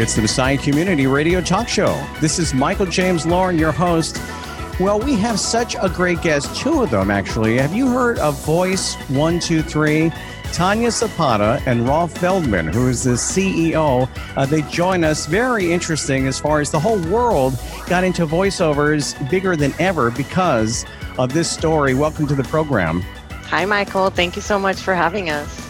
It's the Messiah Community Radio Talk Show. This is Michael James Lauren, your host. Well, we have such a great guest, two of them actually. Have you heard of Voice 123? Tanya Zapata and Rolf Veldman, who is the CEO. Uh, they join us. Very interesting as far as the whole world got into voiceovers bigger than ever because of this story. Welcome to the program. Hi, Michael. Thank you so much for having us.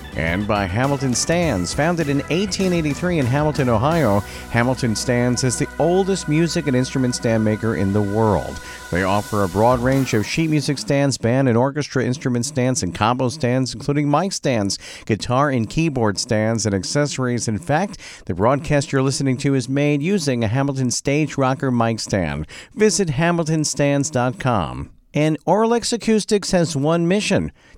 and by Hamilton Stands. Founded in 1883 in Hamilton, Ohio, Hamilton Stands is the oldest music and instrument stand maker in the world. They offer a broad range of sheet music stands, band and orchestra instrument stands, and combo stands, including mic stands, guitar and keyboard stands, and accessories. In fact, the broadcast you're listening to is made using a Hamilton Stage Rocker mic stand. Visit hamiltonstands.com. And Auralex Acoustics has one mission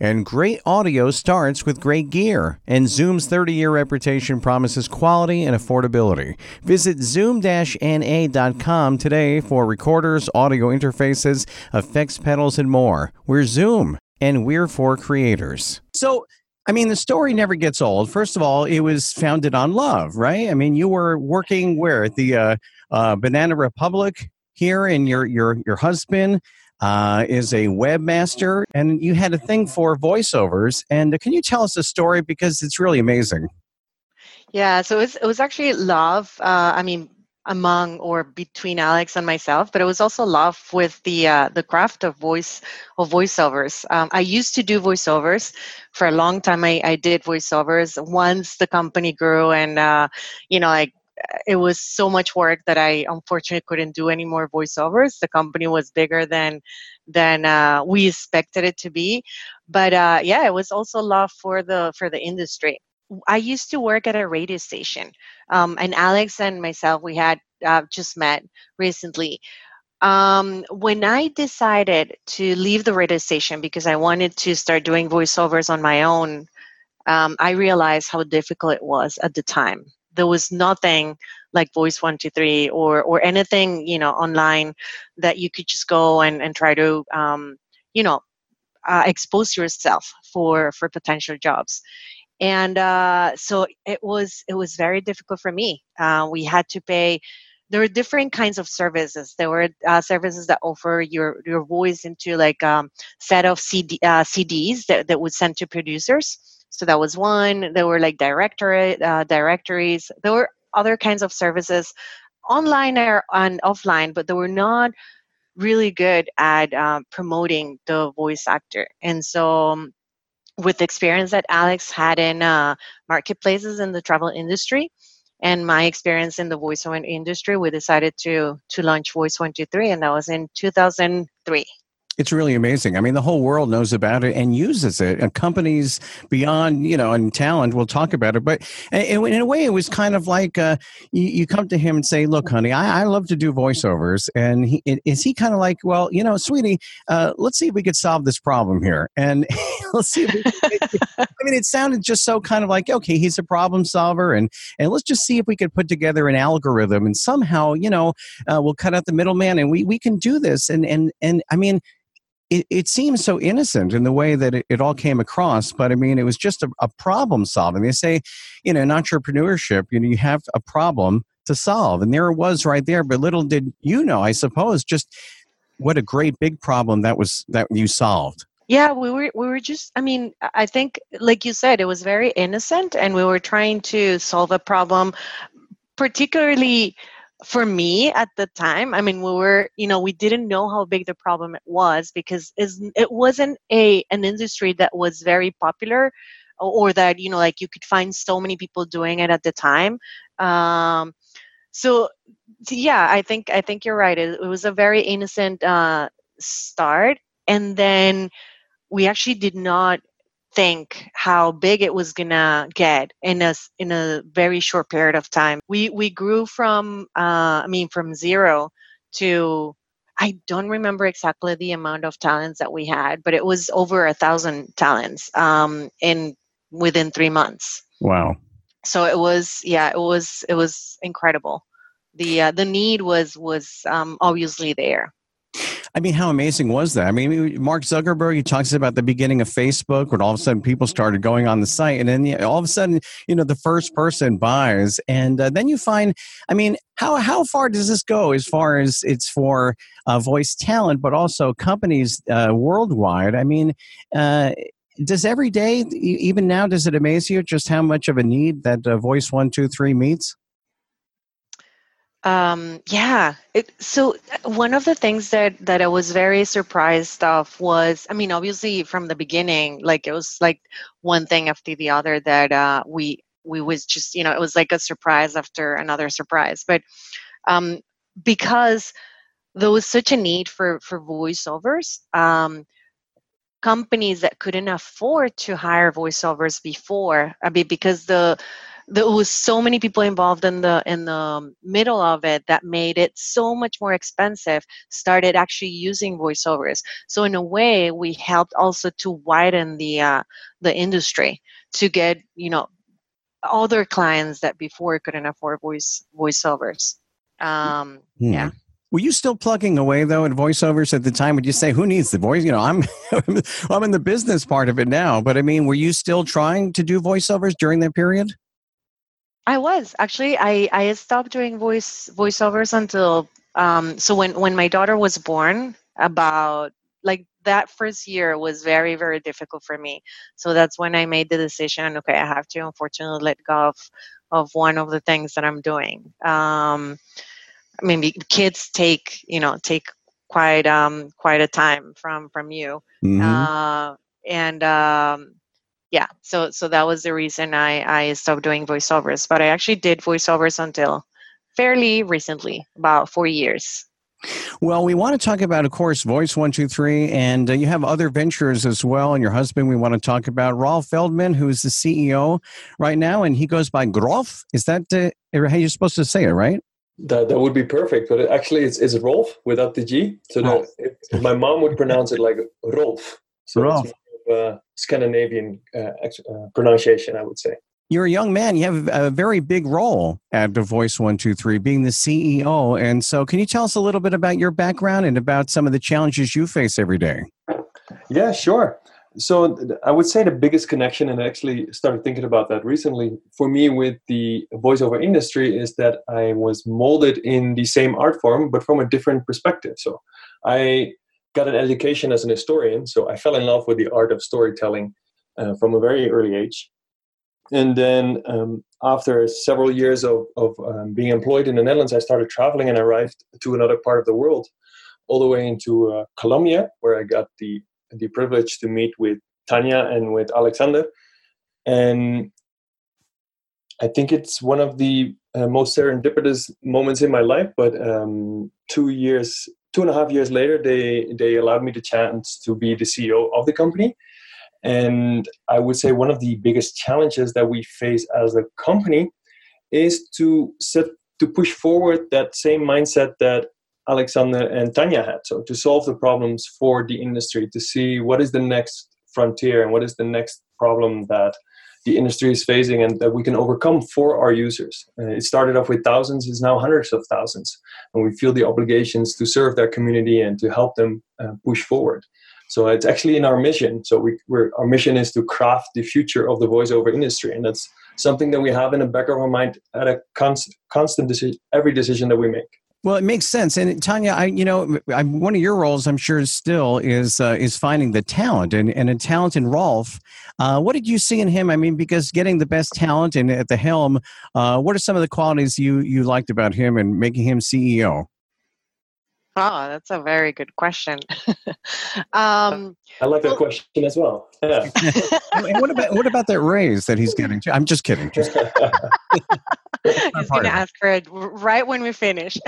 And great audio starts with great gear, and Zoom's 30 year reputation promises quality and affordability. Visit zoom na.com today for recorders, audio interfaces, effects pedals, and more. We're Zoom, and we're for creators. So, I mean, the story never gets old. First of all, it was founded on love, right? I mean, you were working where at the uh, uh, Banana Republic here, and your your your husband uh, is a webmaster, and you had a thing for voiceovers. And can you tell us a story because it's really amazing? Yeah, so it was, it was actually love. Uh, I mean, among or between Alex and myself, but it was also love with the uh, the craft of voice of voiceovers. Um, I used to do voiceovers for a long time. I, I did voiceovers. Once the company grew, and uh, you know, I it was so much work that I unfortunately couldn't do any more voiceovers. The company was bigger than than uh, we expected it to be, but uh, yeah, it was also love for the for the industry. I used to work at a radio station, um, and Alex and myself we had uh, just met recently. Um, when I decided to leave the radio station because I wanted to start doing voiceovers on my own, um, I realized how difficult it was at the time there was nothing like voice 123 or or anything you know online that you could just go and, and try to um, you know uh, expose yourself for for potential jobs. And uh, so it was it was very difficult for me. Uh, we had to pay there were different kinds of services. There were uh, services that offer your your voice into like um, set of CD, uh, cds that, that would send to producers so that was one. There were like directory uh, directories. There were other kinds of services, online and offline, but they were not really good at um, promoting the voice actor. And so, um, with the experience that Alex had in uh, marketplaces in the travel industry, and my experience in the voiceover industry, we decided to to launch Voice One Two Three, and that was in 2003. It's really amazing. I mean, the whole world knows about it and uses it. And companies beyond, you know, and talent will talk about it. But in a way, it was kind of like uh, you, come to him and say, "Look, honey, I, I love to do voiceovers." And he, is he kind of like, "Well, you know, sweetie, uh, let's see if we could solve this problem here." And let's see. I mean, it sounded just so kind of like, okay, he's a problem solver, and and let's just see if we could put together an algorithm and somehow, you know, uh, we'll cut out the middleman, and we we can do this. And and and I mean it, it seems so innocent in the way that it, it, all came across, but I mean, it was just a, a problem solving. They say, you know, in entrepreneurship, you know, you have a problem, to solve. And there it was right there. But little did you know, I suppose, just what a great big problem that was that you solved. Yeah, we were we were just I mean, I think like you said, it was very innocent and we were trying to solve a problem particularly for me at the time i mean we were you know we didn't know how big the problem was because it wasn't a an industry that was very popular or that you know like you could find so many people doing it at the time. Um, so yeah i think i think you're right. It, it was a very innocent uh, start and then we actually did not think how big it was gonna get in a in a very short period of time. We we grew from uh, I mean from zero to I don't remember exactly the amount of talents that we had, but it was over a thousand talents um, in within three months. Wow! So it was yeah it was it was incredible. The uh, the need was was um, obviously there. I mean, how amazing was that? I mean, Mark Zuckerberg, he talks about the beginning of Facebook when all of a sudden people started going on the site, and then all of a sudden, you know, the first person buys, and uh, then you find, I mean, how how far does this go as far as it's for uh, voice talent, but also companies uh, worldwide? I mean. Uh, does every day, even now, does it amaze you just how much of a need that uh, Voice One Two Three meets? Um, yeah. It, so uh, one of the things that that I was very surprised of was, I mean, obviously from the beginning, like it was like one thing after the other that uh, we we was just, you know, it was like a surprise after another surprise. But um, because there was such a need for for voiceovers, um, companies that couldn't afford to hire voiceovers before, I mean, because the there was so many people involved in the in the middle of it that made it so much more expensive started actually using voiceovers so in a way we helped also to widen the uh, the industry to get you know other clients that before couldn't afford voice voiceovers um hmm. yeah were you still plugging away though at voiceovers at the time? Would you say who needs the voice? You know, I'm I'm in the business part of it now, but I mean, were you still trying to do voiceovers during that period? I was actually. I I stopped doing voice voiceovers until um. So when when my daughter was born, about like that first year was very very difficult for me. So that's when I made the decision. Okay, I have to unfortunately let go of of one of the things that I'm doing. Um, I mean, kids take you know take quite um quite a time from from you. Mm-hmm. Uh, and um yeah so so that was the reason i i stopped doing voiceovers but i actually did voiceovers until fairly recently about four years well, we want to talk about, of course, Voice One Two Three, and uh, you have other ventures as well. And your husband, we want to talk about Rolf Veldman, who is the CEO right now, and he goes by Grof. Is that uh, how you're supposed to say it, right? That that would be perfect, but actually, it's it's Rolf without the G. So oh. no, my mom would pronounce it like Rolf. So Rolf uh, Scandinavian uh, uh, pronunciation, I would say. You're a young man. You have a very big role at The Voice One Two Three, being the CEO. And so, can you tell us a little bit about your background and about some of the challenges you face every day? Yeah, sure. So, I would say the biggest connection, and I actually started thinking about that recently, for me with the voiceover industry is that I was molded in the same art form, but from a different perspective. So, I got an education as an historian, so I fell in love with the art of storytelling uh, from a very early age. And then um, after several years of, of um, being employed in the Netherlands, I started traveling and arrived to another part of the world, all the way into uh, Colombia, where I got the the privilege to meet with Tanya and with Alexander. And I think it's one of the uh, most serendipitous moments in my life. But um, two years two and a half years later, they they allowed me the chance to be the CEO of the company. And I would say one of the biggest challenges that we face as a company is to set to push forward that same mindset that Alexander and Tanya had. So to solve the problems for the industry, to see what is the next frontier and what is the next problem that the industry is facing and that we can overcome for our users. Uh, it started off with thousands, it's now hundreds of thousands. And we feel the obligations to serve their community and to help them uh, push forward. So it's actually in our mission. So we, our mission is to craft the future of the voiceover industry. And that's something that we have in the back of our mind at a constant constant decision every decision that we make well, it makes sense. And Tanya, I, you know, I, one of your roles, I'm sure, still is uh, is finding the talent and and a talent in Rolf. Uh, what did you see in him? I mean, because getting the best talent and at the helm, uh, what are some of the qualities you you liked about him and making him CEO? Oh, that's a very good question. um, I like that well, question as well. Yeah. and what about what about that raise that he's getting? I'm just kidding. Just kidding. he's going to ask for it right when we finish.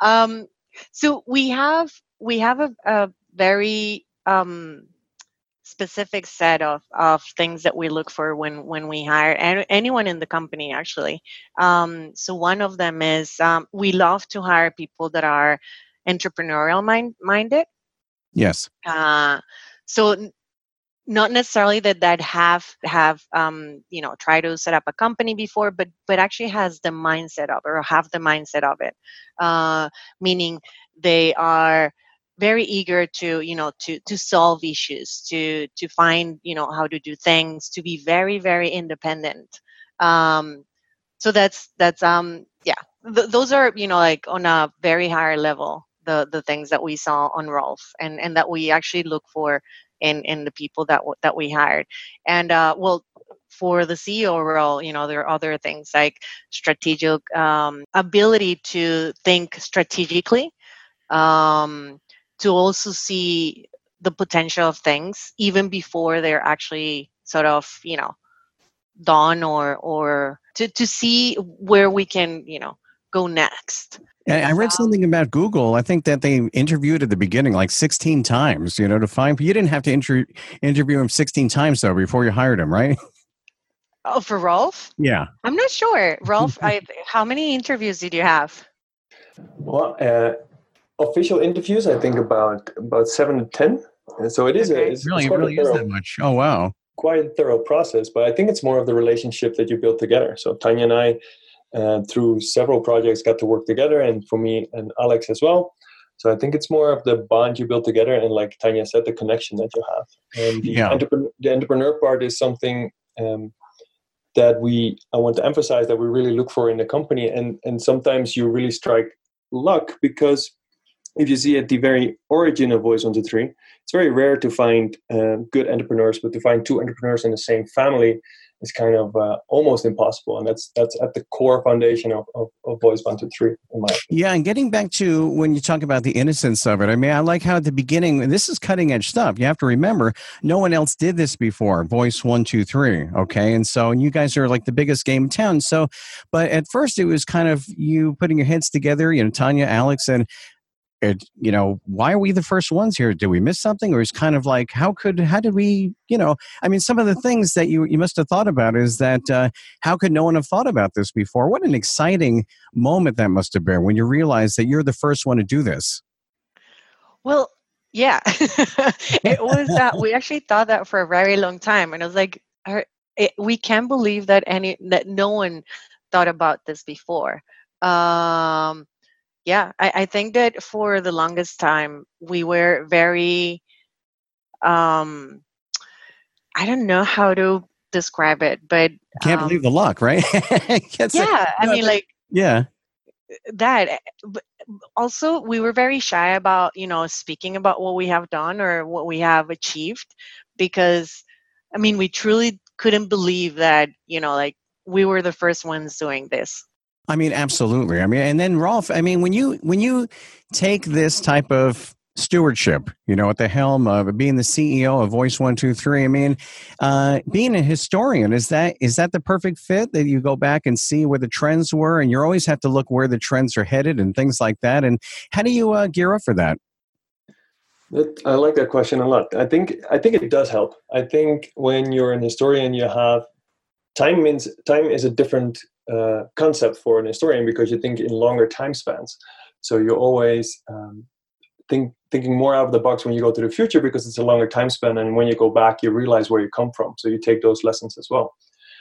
um, so we have we have a, a very um, specific set of, of things that we look for when when we hire any, anyone in the company actually. Um, so one of them is um, we love to hire people that are entrepreneurial mind, minded. Yes. Uh, so not necessarily that that have have um, you know try to set up a company before but but actually has the mindset of or have the mindset of it. Uh, meaning they are very eager to you know to to solve issues to to find you know how to do things to be very very independent. Um so that's that's um yeah th- those are you know like on a very higher level the the things that we saw on Rolf and and that we actually look for in in the people that w- that we hired. And uh well for the CEO role, you know, there are other things like strategic um, ability to think strategically, um, to also see the potential of things even before they're actually sort of you know done or or to, to see where we can you know go next I read something about Google. I think that they interviewed at the beginning like 16 times, you know, to find you didn't have to inter- interview him 16 times though before you hired him, right? Oh, for Rolf? Yeah. I'm not sure. Rolf, I, how many interviews did you have? Well, uh, official interviews, I think about about seven to ten. And so it is okay. a it's, really it's it really thorough, is that much. Oh wow, quite a thorough process. But I think it's more of the relationship that you build together. So Tanya and I, uh, through several projects, got to work together, and for me and Alex as well. So I think it's more of the bond you build together, and like Tanya said, the connection that you have. And the, yeah. entrepreneur, the entrepreneur part is something um, that we I want to emphasize that we really look for in the company, and and sometimes you really strike luck because if you see at the very origin of Voice 123, it's very rare to find uh, good entrepreneurs, but to find two entrepreneurs in the same family is kind of uh, almost impossible. And that's that's at the core foundation of, of, of Voice 123, in my opinion. Yeah, and getting back to when you talk about the innocence of it, I mean, I like how at the beginning, this is cutting edge stuff. You have to remember, no one else did this before, Voice 123, okay? And so, and you guys are like the biggest game in town. So, but at first it was kind of you putting your heads together, you know, Tanya, Alex, and it, you know, why are we the first ones here? Did we miss something? Or it's kind of like, how could, how did we, you know, I mean, some of the things that you, you must have thought about is that, uh, how could no one have thought about this before? What an exciting moment that must have been when you realize that you're the first one to do this. Well, yeah, it was that we actually thought that for a very long time. And I was like, it, we can't believe that any, that no one thought about this before. Um, yeah I, I think that for the longest time we were very um i don't know how to describe it but can't um, believe the luck right? Yeah i mean like yeah. that eh, but also we were very shy about you know speaking about what we have done or what we have achieved because i mean we truly couldn't believe that you know like we were the first ones doing this I mean, absolutely. I mean, and then Rolf, I mean, when you when you take this type of stewardship, you know, at the helm of being the CEO of Voice One Two Three, I mean, uh, being a historian is that is that the perfect fit that you go back and see where the trends were, and you always have to look where the trends are headed and things like that. And how do you uh, gear up for that? I like that question a lot. I think I think it does help. I think when you're an historian, you have time means time is a different uh, concept for an historian because you think in longer time spans. So you're always um, think, thinking more out of the box when you go to the future because it's a longer time span, and when you go back, you realize where you come from. So you take those lessons as well.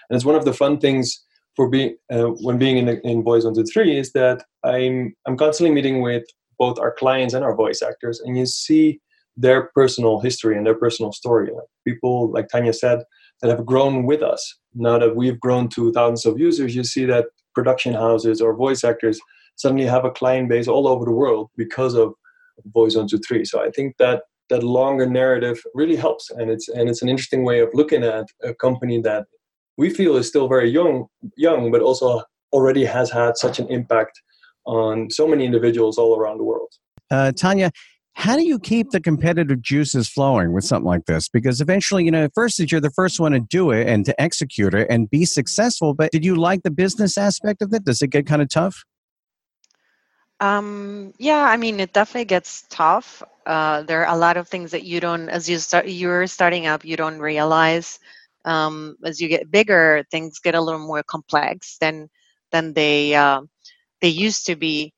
And it's one of the fun things for being uh, when being in, the, in Voice One Two Three is that I'm I'm constantly meeting with both our clients and our voice actors, and you see their personal history and their personal story. Like people, like Tanya said, that have grown with us. Now that we've grown to thousands of users, you see that production houses or voice actors suddenly have a client base all over the world because of voice one two three. So I think that that longer narrative really helps, and it's and it's an interesting way of looking at a company that we feel is still very young, young, but also already has had such an impact on so many individuals all around the world. Uh, Tanya, how do you keep the competitive juices flowing with something like this? Because eventually, you know, first first you're the first one to do it and to execute it and be successful. But did you like the business aspect of it? Does it get kind of tough? Um, yeah, I mean, it definitely gets tough. Uh, there are a lot of things that you don't, as you start, you're starting up, you don't realize. Um, as you get bigger, things get a little more complex than than they uh, they used to be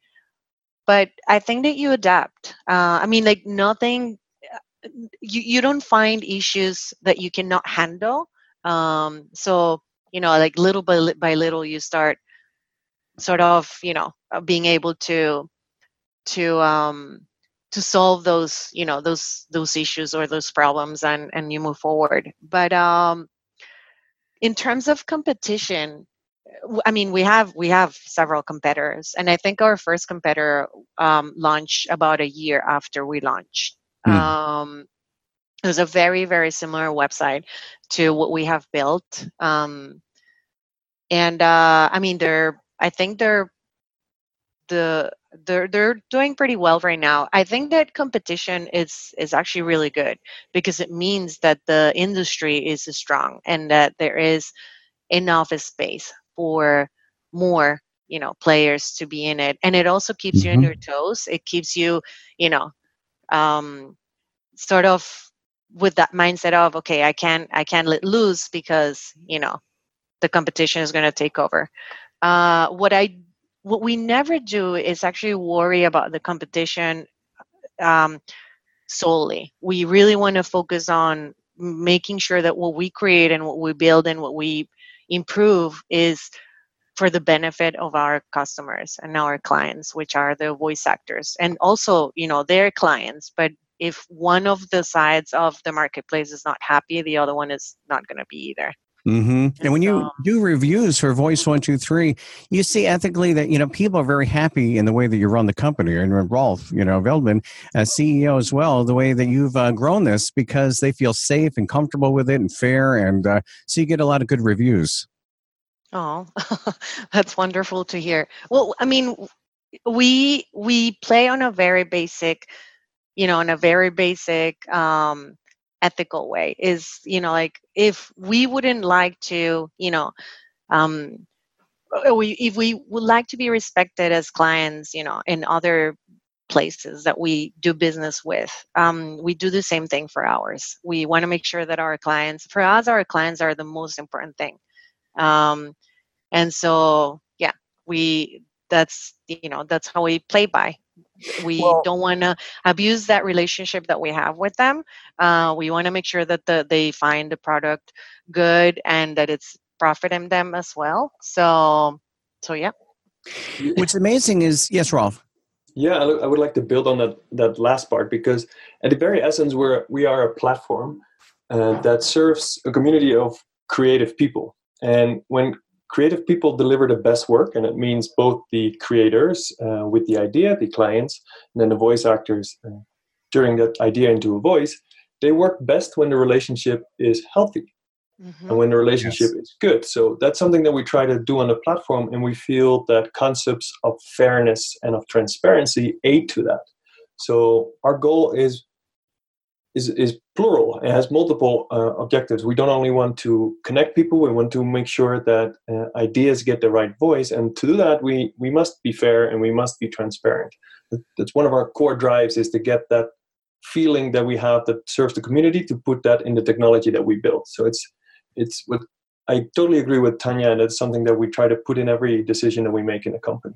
but i think that you adapt uh, i mean like nothing uh, you, you don't find issues that you cannot handle um, so you know like little by, by little you start sort of you know uh, being able to to um to solve those you know those those issues or those problems and and you move forward. But um in terms of competition I mean, we have we have several competitors, and I think our first competitor um, launched about a year after we launched. Mm. Um, it was a very very similar website to what we have built, um, and uh, I mean, they're I think they're the they're they're doing pretty well right now. I think that competition is is actually really good because it means that the industry is strong and that there is enough space for more you know players to be in it. And it also keeps mm-hmm. you on your toes. It keeps you you know um sort of with that mindset of okay i can't i can't let loose because you know the competition is going to take over. Uh what i what we never do is actually worry about the competition um solely. We really want to focus on making sure that what we create and what we build and what we improve is for the benefit of our customers and our clients which are the voice actors and also you know their clients. But if one of the sides of the marketplace is not happy the other one is not going to be either Mm-hmm. And when you do reviews for Voice One Two Three, you see ethically that you know people are very happy in the way that you run the company, and Rolf, you know Veldman, as CEO as well, the way that you've uh, grown this because they feel safe and comfortable with it and fair, and uh, so you get a lot of good reviews. Oh, that's wonderful to hear. Well, I mean, we we play on a very basic, you know, on a very basic um, ethical way is you know like if we wouldn't like to you know um we if we would like to be respected as clients you know in other places that we do business with um, we do the same thing for ours. We want to make sure that our clients for us our clients are the most important thing. Um, and so yeah we that's you know that's how we play by we well, don't want to abuse that relationship that we have with them uh, we want to make sure that the, they find the product good and that it's profiting them as well so so yeah. What's amazing is yes rolf. Yeah i would like to build on that that last part because at the very essence we're we are a platform uh, that serves a community of creative people. And when creative people deliver the best work, and it means both the creators uh, with the idea, the clients, and then the voice actors uh, during that idea into a voice. They work best when the relationship is healthy mm-hmm. and when the relationship yes. is good. So that's something that we try to do on the platform, and we feel that concepts of fairness and of transparency aid to that. So our goal is is, is plural. It has multiple uh, objectives. We don't only want to connect people, we want to make sure that uh, ideas get the right voice. And to do that, we, we must be fair and we must be transparent. That's one of our core drives is to get that feeling that we have that serves the community to put that in the technology that we build. So it's it's what I totally agree with Tanya, and it's something that we try to put in every decision that we make in a company.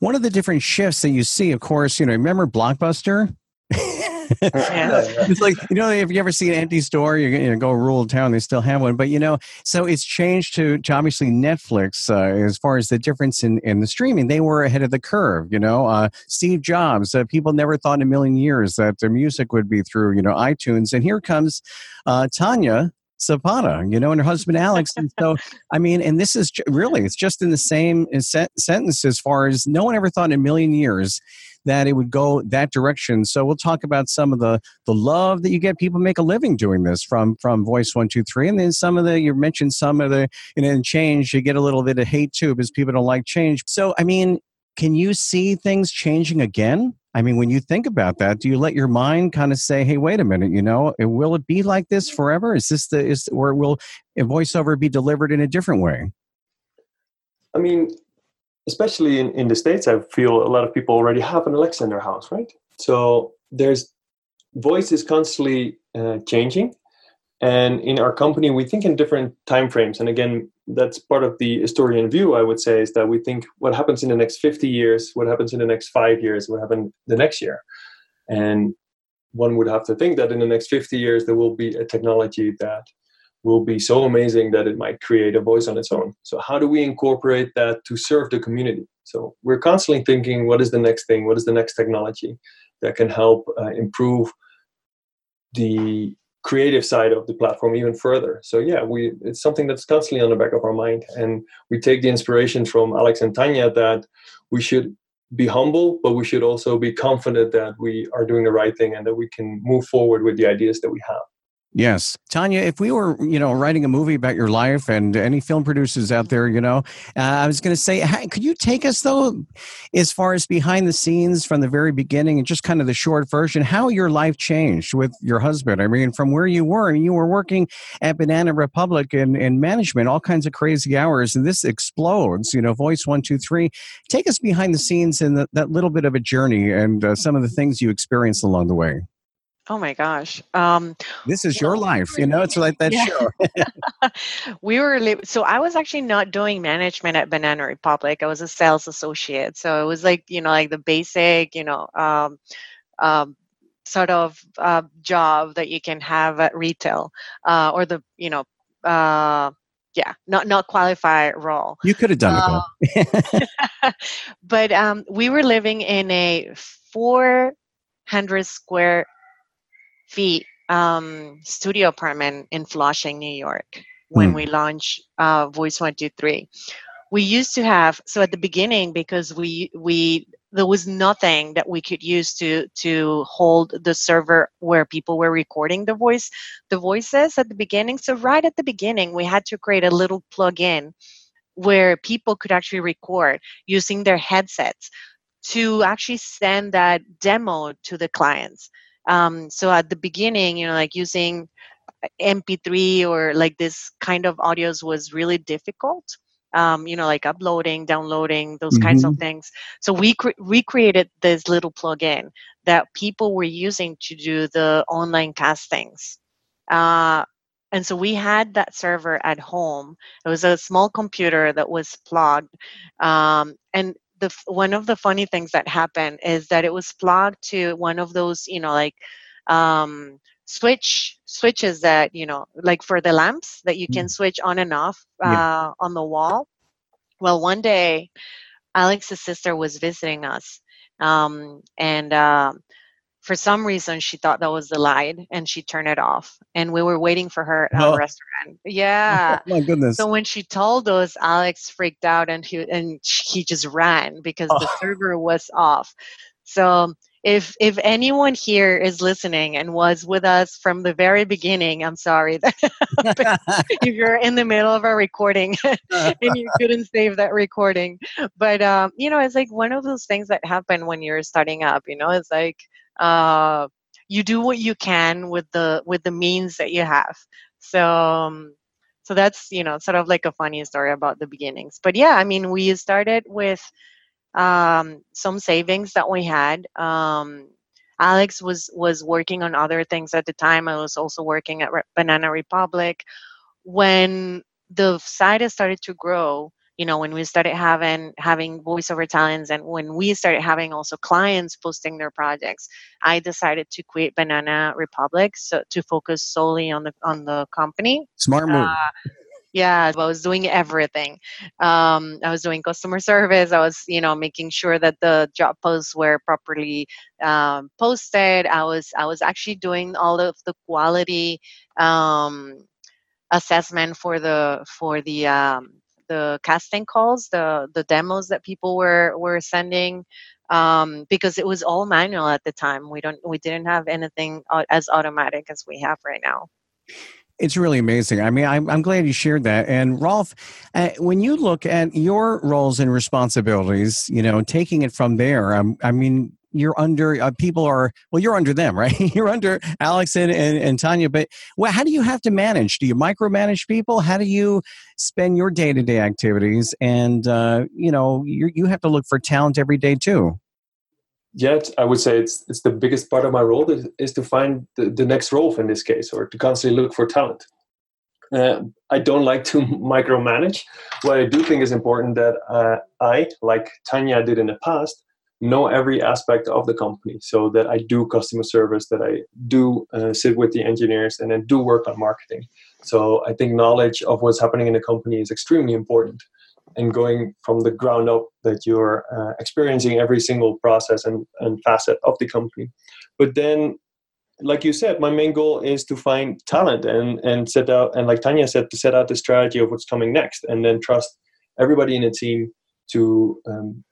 One of the different shifts that you see, of course, you know, remember Blockbuster? it's like you know if you ever see an empty store you, you know, go rural town they still have one but you know so it's changed to, to obviously netflix uh, as far as the difference in, in the streaming. They were ahead of the curve you know uh, steve jobs uh, people never thought in a million years that their music would be through you know itunes and here comes uh, tanya Zapata, you know, and her husband Alex. And so, I mean, and this is really, it's just in the same sentence as far as no one ever thought in a million years that it would go that direction. So we'll talk about some of the the love that you get. People make a living doing this from from Voice One Two Three, and then some of the you mentioned some of the and then change. You get a little bit of hate too because people don't like change. So I mean, can you see things changing again? I mean, when you think about that, do you let your mind kind of say, "Hey, wait a minute, you know, will it be like this forever? Is this the is or will a voiceover be delivered in a different way?" I mean, especially in, in the states i feel a lot of people already have an alexa in their house right so there's voice is constantly uh, changing and in our company we think in different time frames and again that's part of the historian view i would say is that we think what happens in the next 50 years what happens in the next five years what happens the next year and one would have to think that in the next 50 years there will be a technology that will be so amazing that it might create a voice on its own. So, how do we incorporate that to serve the community? So, we're constantly thinking what is the next thing? What is the next technology that can help uh, improve the creative side of the platform even further? So, yeah, we it's something that's constantly on the back of our mind. And we take the inspiration from Alex and Tanya that we should be humble, but we should also be confident that we are doing the right thing and that we can move forward with the ideas that we have. Yes. Tanya, if we were, you know, writing a movie about your life and any film producers out there, you know, uh, I was going to say, could you take us though, as far as behind the scenes from the very beginning and just kind of the short version, how your life changed with your husband? I mean, from where you were, you were working at Banana Republic in management, all kinds of crazy hours, and this explodes, you know, voice one, two, three. Take us behind the scenes the, that little bit of a journey and uh, some of the things you experienced along the way. Oh my gosh. Um, this is your life, you know, it's like that yeah. show. we were, li- so I was actually not doing management at Banana Republic. I was a sales associate. So it was like, you know, like the basic, you know, um, um, sort of uh, job that you can have at retail uh, or the, you know, uh, yeah, not not qualified role. You could have done it, um, but um, we were living in a 400 square feet um, studio apartment in Flushing, New York, when mm. we launched uh, Voice One Two Three. We used to have so at the beginning because we we there was nothing that we could use to to hold the server where people were recording the voice the voices at the beginning. So right at the beginning, we had to create a little plug-in where people could actually record using their headsets to actually send that demo to the clients um, so at the beginning you know like using mp3 or like this kind of audios was really difficult um, you know like uploading downloading those mm-hmm. kinds of mm-hmm. things so we cre- recreated this little plugin that people were using to do the online castings uh, and so we had that server at home it was a small computer that was plugged um, and the one of the funny things that happened is that it was plugged to one of those you know like um, switch switches that you know like for the lamps that you can mm. switch on and off uh, yeah. on the wall well one day alex's sister was visiting us um, and uh, for some reason she thought that was the light and she turned it off and we were waiting for her at oh. our restaurant yeah my goodness so when she told us alex freaked out and he and he just ran because oh. the server was off so if if anyone here is listening and was with us from the very beginning i'm sorry if you're in the middle of a recording and you couldn't save that recording but um, you know it's like one of those things that happen when you're starting up you know it's like uh, you do what you can with the with the means that you have. So um, so that's you know sort of like a funny story about the beginnings. But yeah i mean we started with um, some savings that we had. Um, alex was was working on other things at the time. I was also working at Re- banana republic. When the site started to grow you know when we started having having voiceover talents and when we started having also clients posting their projects i decided to quit banana republic so to focus solely on the on the company. Smart move. Uh, yeah i was doing everything. Um, i was doing customer service i was you know making sure that the job posts were properly um, posted. I was i was actually doing all of the quality um, assessment for the for the um, the casting calls, the the demos that people were were sending, um, because it was all manual at the time. We don't we didn't have anything as automatic as we have right now. It's really amazing. I mean, I'm, I'm glad you shared that. And Rolf, uh, when you look at your roles and responsibilities, you know, taking it from there, um, I mean, you're under uh, people are well you're under them right? You're under alex and, and, and tanya but well, how do you have to manage? Do you micromanage people? How do you spend your day-to-day activities? And uh, you know you have to look for talent every day too. Yet, I would say it's it's the biggest part of my role is, is to find the, the next role in this case, or to constantly look for talent. Uh, I don't like to micromanage. What I do think is important that uh, I, like Tanya did in the past, know every aspect of the company so that I do customer service, that I do uh, sit with the engineers and then do work on marketing. So I think knowledge of what's happening in the company is extremely important and going from the ground up that you're uh, experiencing every single process and, and facet of the company. But then like you said, my main goal is to find talent and and set out and like Tanya said, to set out the strategy of what's coming next, and then trust everybody in the team to um,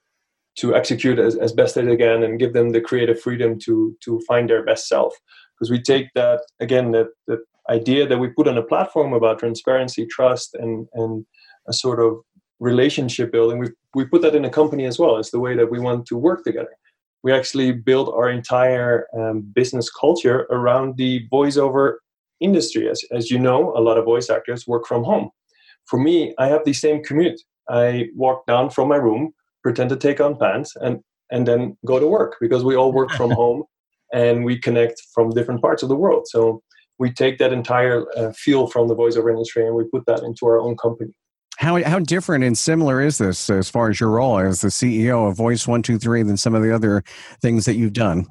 to execute as, as best as they can and give them the creative freedom to to find their best self. Because we take that again that that idea that we put on a platform about transparency trust and and a sort of relationship building we we put that in a company as well. It's the way that we want to work together. We actually build our entire um, business culture around the voiceover industry. As, as you know a lot of voice actors work from home. For me i have the same commute. I walk down from my room pretend to take on pants and and then go to work because we all work from home and we connect from different parts of the world so we take that entire uh, feel from the voiceover industry and we put that into our own company how, how different and similar is this as far as your role as the CEO of Voice 123 than some of the other things that you've done?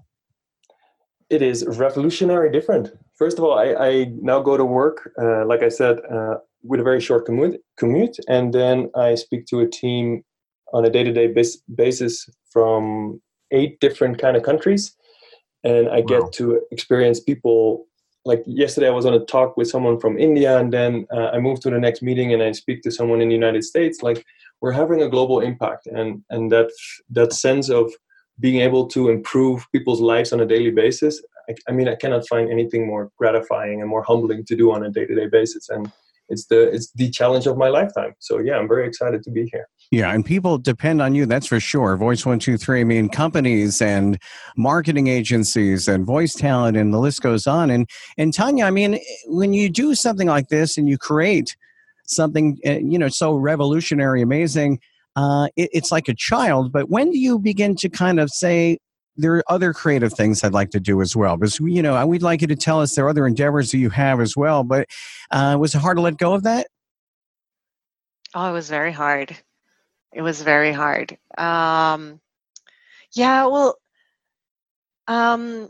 It is revolutionary different. First of all, I, I now go to work, uh, like I said, uh, with a very short commute, commute, and then I speak to a team on a day-to-day bas- basis from eight different kind of countries. And i wow. get to experience people like yesterday i was on a talk with someone from india and then uh, i moved to the next meeting and i speak to someone in the united states. Like we're having a global impact and and that that sense of being able to improve people's lives on a daily basis I, I mean i cannot find anything more gratifying and more humbling to do on a day-to-day basis. And it's the it's the challenge of my lifetime so yeah i'm very excited to be here yeah, and people depend on you, that's for sure. Voice 123, I mean, companies and marketing agencies and voice talent, and the list goes on. And, and Tanya, I mean, when you do something like this and you create something, eh, you know, so revolutionary, amazing, uh, it, it's like a child. But when do you begin to kind of say, there are other creative things I'd like to do as well. Because, you know, we'd like you to tell us there are other endeavors that you have as well. But uh, was it hard to let go of that? Oh, it was very hard. It was very hard. Um, yeah, well, um,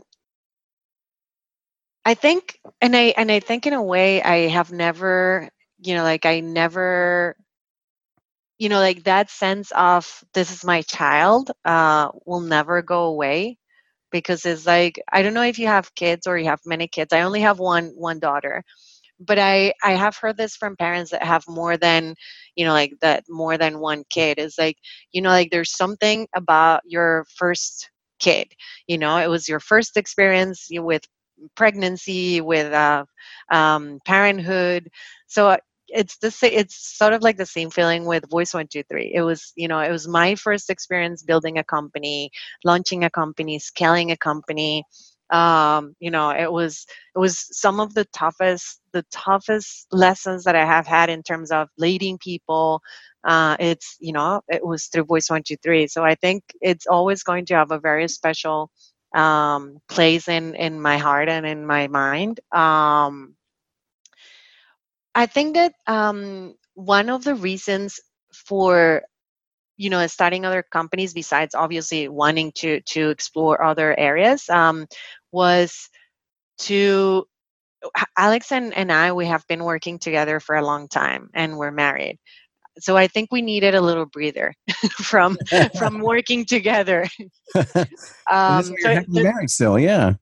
I think, and I and I think in a way, I have never, you know, like I never, you know, like that sense of this is my child uh, will never go away because it's like I don't know if you have kids or you have many kids. I only have one one daughter, but I I have heard this from parents that have more than you know like that more than one kid. Is like you know like there's something about your first kid you know? It was your first experience with pregnancy with uh, um, parenthood. So it's the same. it's sort of like the same feeling with voice 123 it was you know it was my first experience building a company launching a company scaling a company. Um, you know it was it was some of the toughest the toughest lessons that i have had in terms of leading people. Uh, it's you know it was through voice 123 so i think it's always going to have a very special um, place in in my heart and in my mind. Um, i think that um, one of the reasons for you know starting other companies besides obviously wanting to to explore other areas um, was to alex and, and i we have been working together for a long time and we're married. So i think we needed a little breather from from working together. Um so married still yeah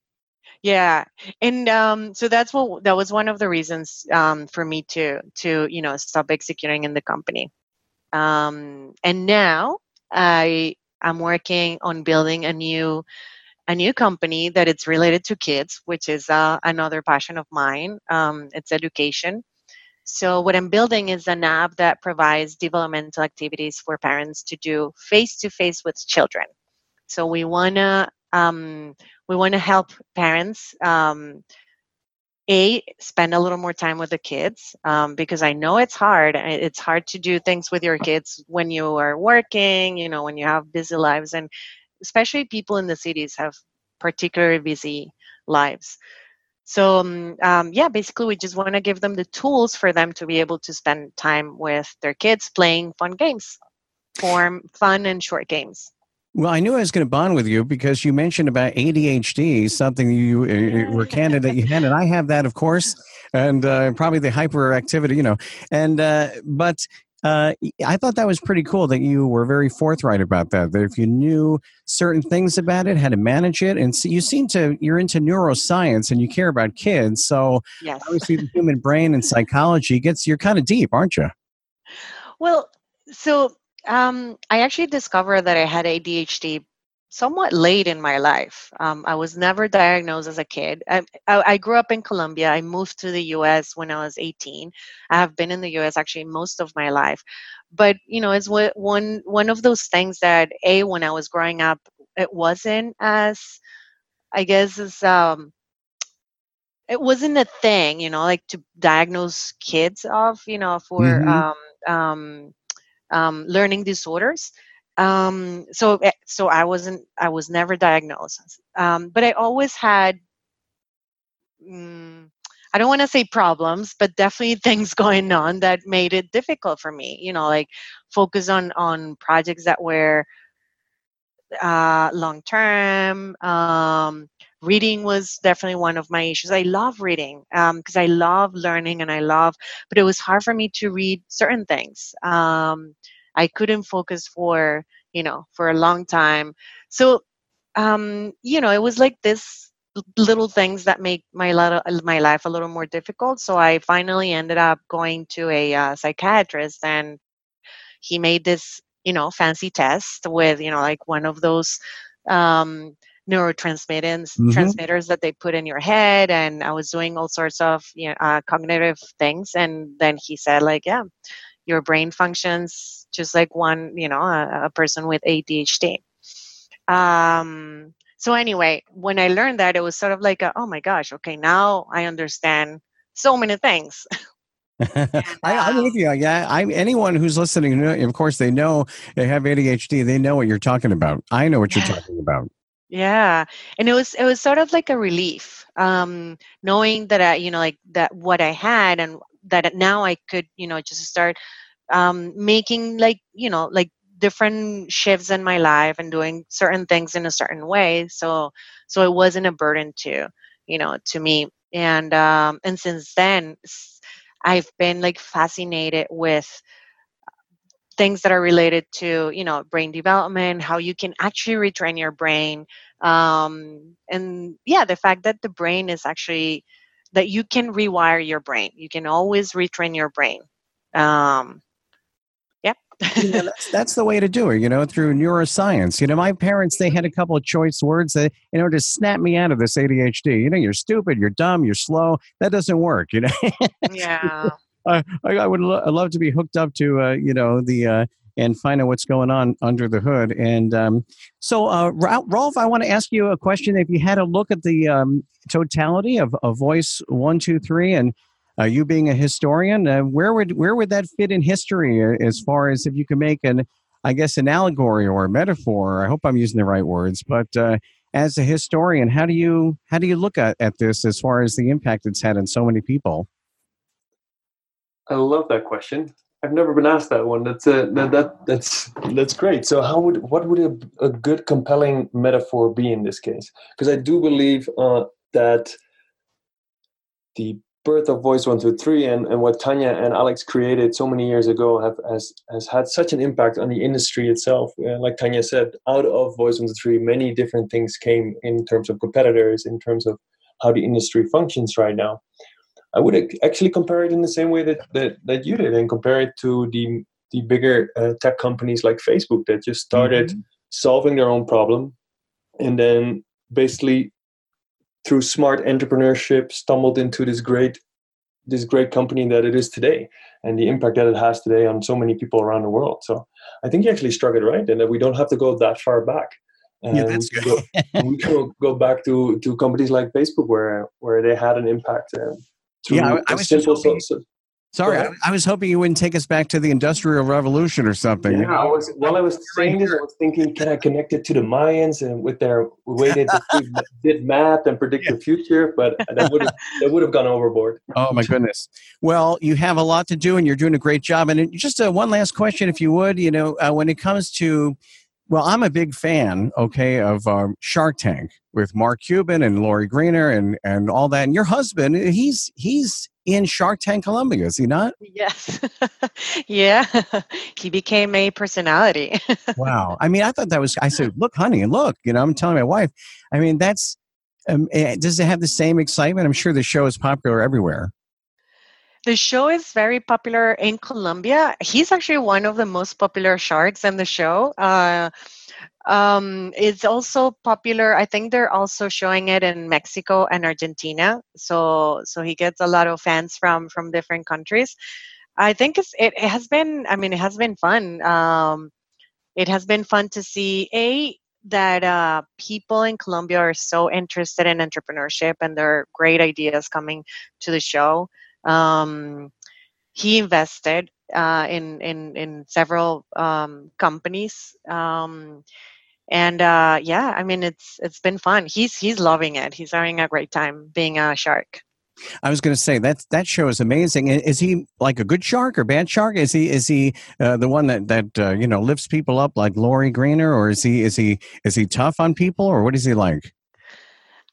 yeah and um, so that's what that was one of the reasons um, for me to to you know stop executing in the company. Um, and now i i'm working on building a new a new company that it's related to kids which is uh, another passion of mine um, it's education. So what i'm building is an app that provides developmental activities for parents to do face to face with children. So we want to um, we want to help parents um, a spend a little more time with the kids um, because i know it's hard it's hard to do things with your kids when you are working you know when you have busy lives and especially people in the cities have particularly busy lives. So um, um, yeah basically we just want to give them the tools for them to be able to spend time with their kids playing fun games form fun and short games well, I knew I was going to bond with you because you mentioned about ADHD, something you uh, were candid that you had, and I have that, of course, and uh, probably the hyperactivity, you know. And uh, but uh, I thought that was pretty cool that you were very forthright about that. That if you knew certain things about it, how to manage it, and so you seem to you're into neuroscience and you care about kids, so yes. obviously the human brain and psychology gets you're kind of deep, aren't you? Well, so um, I actually discovered that I had ADHD somewhat late in my life. Um, I was never diagnosed as a kid. I, I, I, grew up in Colombia. I moved to the U.S. when I was 18. I have been in the U.S. actually most of my life, but you know, it's one one of those things that a when I was growing up, it wasn't as, I guess, as um, it wasn't a thing, you know, like to diagnose kids of, you know, for mm-hmm. um, um, um, learning disorders. Um, so eh, so I wasn't I was never diagnosed, um, but I always had. Mm, I don't want to say problems, but definitely things going on that made it difficult for me. You know, like focus on on projects that were uh, long term. Um, reading was definitely one of my issues. I love reading because um, I love learning and I love, but it was hard for me to read certain things. Um, I couldn't focus for you know for a long time. So um, you know, it was like this little things that make my little, my life a little more difficult. So I finally ended up going to a uh, psychiatrist, and he made this you know fancy test with you know like one of those um, neurotransmitters mm-hmm. transmitters that they put in your head and i was doing all sorts of you know, uh, cognitive things and then he said like yeah your brain functions just like one you know a, a person with adhd um, so anyway when i learned that it was sort of like a, oh my gosh okay now i understand so many things I, am with you. Yeah, I'm anyone who's listening. Of course, they know they have ADHD. They know what you're talking about. I know what you're talking about. Yeah, and it was it was sort of like a relief, um, knowing that I, you know, like that what I had, and that now I could, you know, just start um, making like you know like different shifts in my life and doing certain things in a certain way. So so it wasn't a burden to you know to me, and um, and since then I've been like fascinated with things that are related to you know brain development how you can actually retrain your brain um, and yeah the fact that the brain is actually that you can rewire your brain. You can always retrain your brain. Um, know, that's, that's the way to do it you know through neuroscience. You know my parents they had a couple of choice words that in order to snap me out of this adhd you know you're stupid you're dumb you're slow. That doesn't work you know? Yeah I, I would lo- love to be hooked up to uh, you know the uh, and find out what's going on under the hood. And um, so, uh, Rolf, I want to ask you a question. If you had a look at the um, totality of, of Voice One, Two, Three, and uh, you being a historian, uh, where would where would that fit in history uh, as far as if you can make an I guess an allegory or a metaphor? I hope I'm using the right words, but uh, as a historian, how do you how do you look at, at this as far as the impact it's had on so many people? I love that question. I've never been asked that one. That's a, that, that that's that's great. So how would what would a, a good compelling metaphor be in this case? Because I do believe uh, that the birth of Voice One Two Three and, and what Tanya and Alex created so many years ago have has has had such an impact on the industry itself. Uh, like Tanya said, out of Voice One Two Three, many different things came in terms of competitors, in terms of how the industry functions right now. I would actually compare it in the same way that that, that you did, and compare it to the the bigger uh, tech companies like Facebook that just started mm-hmm. solving their own problem, and then basically through smart entrepreneurship stumbled into this great this great company that it is today and the impact that it has today on so many people around the world. So I think you actually struck it right, and that we don't have to go that far back. And yeah, that's good. we can go back to, to companies like Facebook where where they had an impact. Yeah, I, was simple, hoping, so, Sorry, I, I, was hoping you wouldn't take us back to the Industrial Revolution or something. Yeah, I was, while I was saying this, I was thinking, can I connect it to the Mayans and with their way they did math and predict yeah. the future? But that would have that would have gone overboard. Oh my goodness! Well, you have a lot to do, and you're doing a great job. And just uh, one last question, if you would, you know, uh, when it comes to well, I'm a big fan, okay, of um, Shark Tank with Mark Cuban and Lori Greiner and and all that. And your husband, he's he's in Shark Tank Colombia, is he not? Yes. yeah. he became a personality. wow. I mean, I thought that was, I said, look, honey, and look, you know, I'm telling my wife, I mean, that's, um, eh, does it have the same excitement? I'm sure the show is popular everywhere. The show is very popular in Colombia. He's actually one of the most popular sharks in the show. Uh, um, it's also popular. I think they're also showing it in Mexico and Argentina. So so he gets a lot of fans from from different countries. I think it's, it, it has been. I mean, it has been fun. Um, it has been fun to see a that uh, people in Colombia are so interested in entrepreneurship and there are great ideas coming to the show. Um, he invested uh, in in in several um, companies. Um, and uh, yeah, I mean it's it's been fun. He's he's loving it. He's having a great time being a shark. I was going to say that that show is amazing. Is he like a good shark or bad shark? Is he is he uh, the one that that uh, you know lifts people up like Lori Greiner, or is he is he is he tough on people, or what is he like?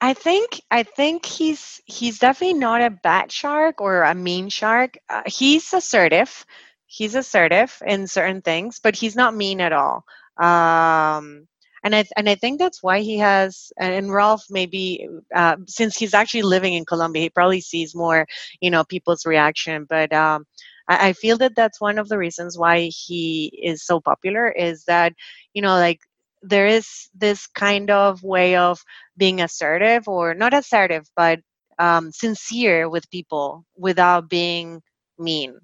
I think I think he's he's definitely not a bad shark or a mean shark. Uh, he's assertive. He's assertive in certain things, but he's not mean at all. Um, and I and I think that's why he has and Rolf maybe uh, since he's actually living in Colombia, he probably sees more, you know, people's reaction. But um, I, I feel that that's one of the reasons why he is so popular is that you know like there is this kind of way of being assertive or not assertive but um, sincere with people without being mean.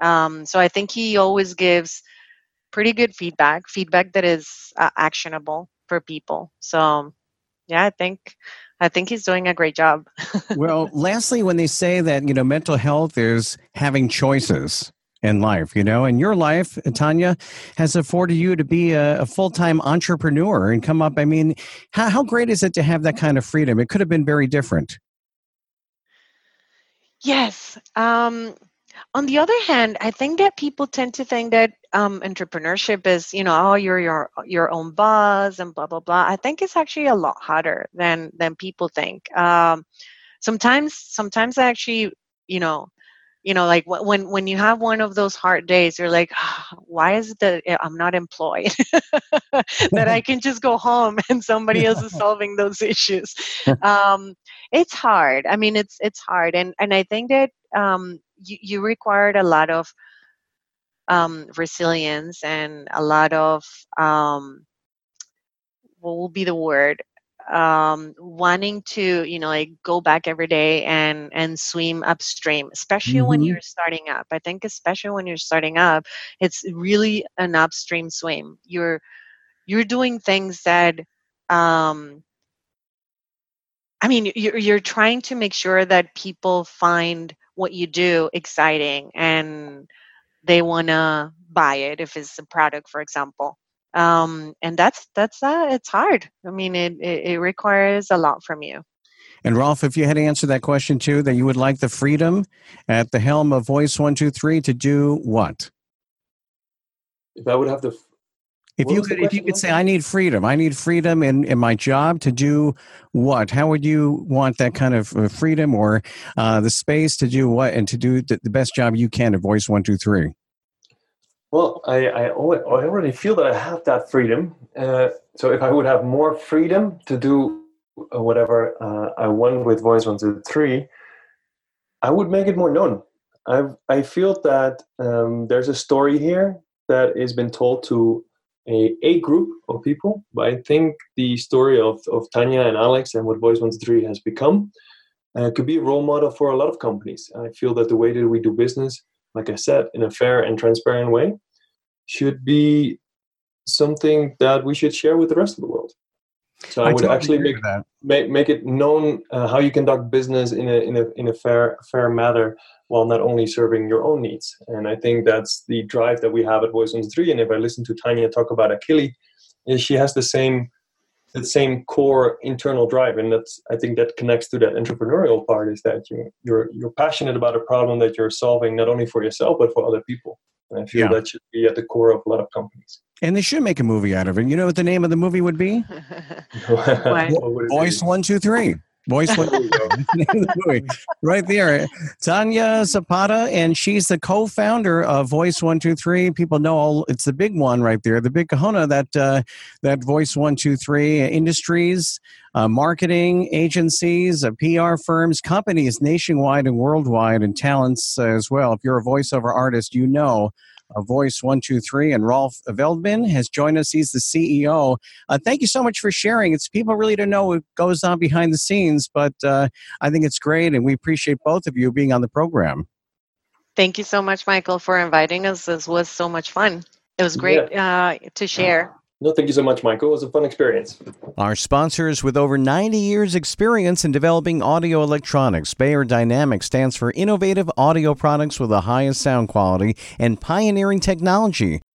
Um, so i think he always gives pretty good feedback feedback that is uh, actionable for people. So yeah i think i think he's doing a great job. Well lastly when they say that you know mental health is having choices in life, you know, and your life, Tanya, has afforded you to be a, a full time entrepreneur and come up. I mean, how, how great is it to have that kind of freedom? It could have been very different. Yes. Um, on the other hand, I think that people tend to think that um, entrepreneurship is, you know, oh, you're your your own boss and blah blah blah. I think it's actually a lot harder than than people think. Um, sometimes, sometimes I actually, you know, you know like when when you have one of those hard days you're like oh, why is it that eh, i'm not employed? That i can just go home and somebody else is solving those issues. Um, it's hard. I mean it's it's hard. And and i think that um, you, you required a lot of um, resilience and a lot of um, what will be the word um, wanting to you know like go back every day and and swim upstream especially mm-hmm. when you're starting up. I think especially when you're starting up it's really an upstream swim. You're you're doing things that um i mean you're, you're trying to make sure that people find what you do exciting and they want to buy it if it's a product for example um, and that's that's uh, it's hard. I mean, it, it, it requires a lot from you. And Rolf, if you had to answer that question too, that you would like the freedom at the helm of Voice One Two Three to do what? If I would have the if you could, if you could say, I need freedom. I need freedom in, in my job to do what? How would you want that kind of uh, freedom or uh, the space to do what and to do the, the best job you can at Voice One Two Three? I, I, already feel that I have that freedom. Uh, so if I would have more freedom to do whatever uh, I want with Voice One Two Three, I would make it more known. I I feel that um, there's a story here that has been told to a, a group of people, but I think the story of, of Tanya and Alex and what Voice One Two Three has become uh, could be a role model for a lot of companies. I feel that the way that we do business, like I said, in a fair and transparent way, should be something that we should share with the rest of the world. So I, I would totally actually make, that make make it known uh, how you conduct business in a in a in a fair fair manner while not only serving your own needs. And I think that's the drive that we have at Voice on Three. And if I listen to Tanya talk about Achille, she has the same the same core internal drive, and that's I think that connects to that entrepreneurial part. Is that you you're you're passionate about a problem that you're solving not only for yourself but for other people. And I feel yeah. that should be at the core of a lot of companies. And they should make a movie out of it. You know what the name of the movie would be? Voice One Two Three. Voice right there. Tanya Zapata, and she's the co-founder of Voice One Two Three. People know all, it's the big one right there, the big kahuna that uh, that Voice One Two Three Industries, uh, marketing agencies, uh, PR firms, companies nationwide and worldwide, and talents as well. If you're a voiceover artist, you know A voice 123. And Rolf Veldman has joined us. He's the CEO. Uh, thank you so much for sharing. It's people really don't know what goes on behind the scenes, but uh, I think it's great. And we appreciate both of you being on the program. Thank you so much, Michael, for inviting us. This was so much fun. It was great yeah. uh, to share. No, thank you so much, Michael. It was a fun experience. Our sponsors with over 90 years' experience in developing audio electronics, Beyerdynamic stands for innovative audio products with the highest sound quality and pioneering technology.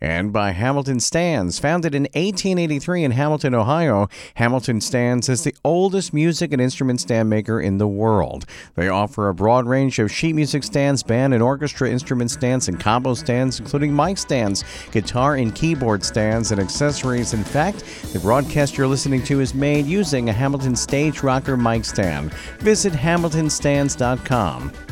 and by Hamilton Stands. Founded in 1883 in Hamilton, Ohio, Hamilton Stands is the oldest music and instrument stand maker in the world. They offer a broad range of sheet music stands, band and orchestra instrument stands, and combo stands, including mic stands, guitar and keyboard stands, and accessories. In fact, the broadcast you're listening to is made using a Hamilton Stage Rocker mic stand. Visit hamiltonstands.com.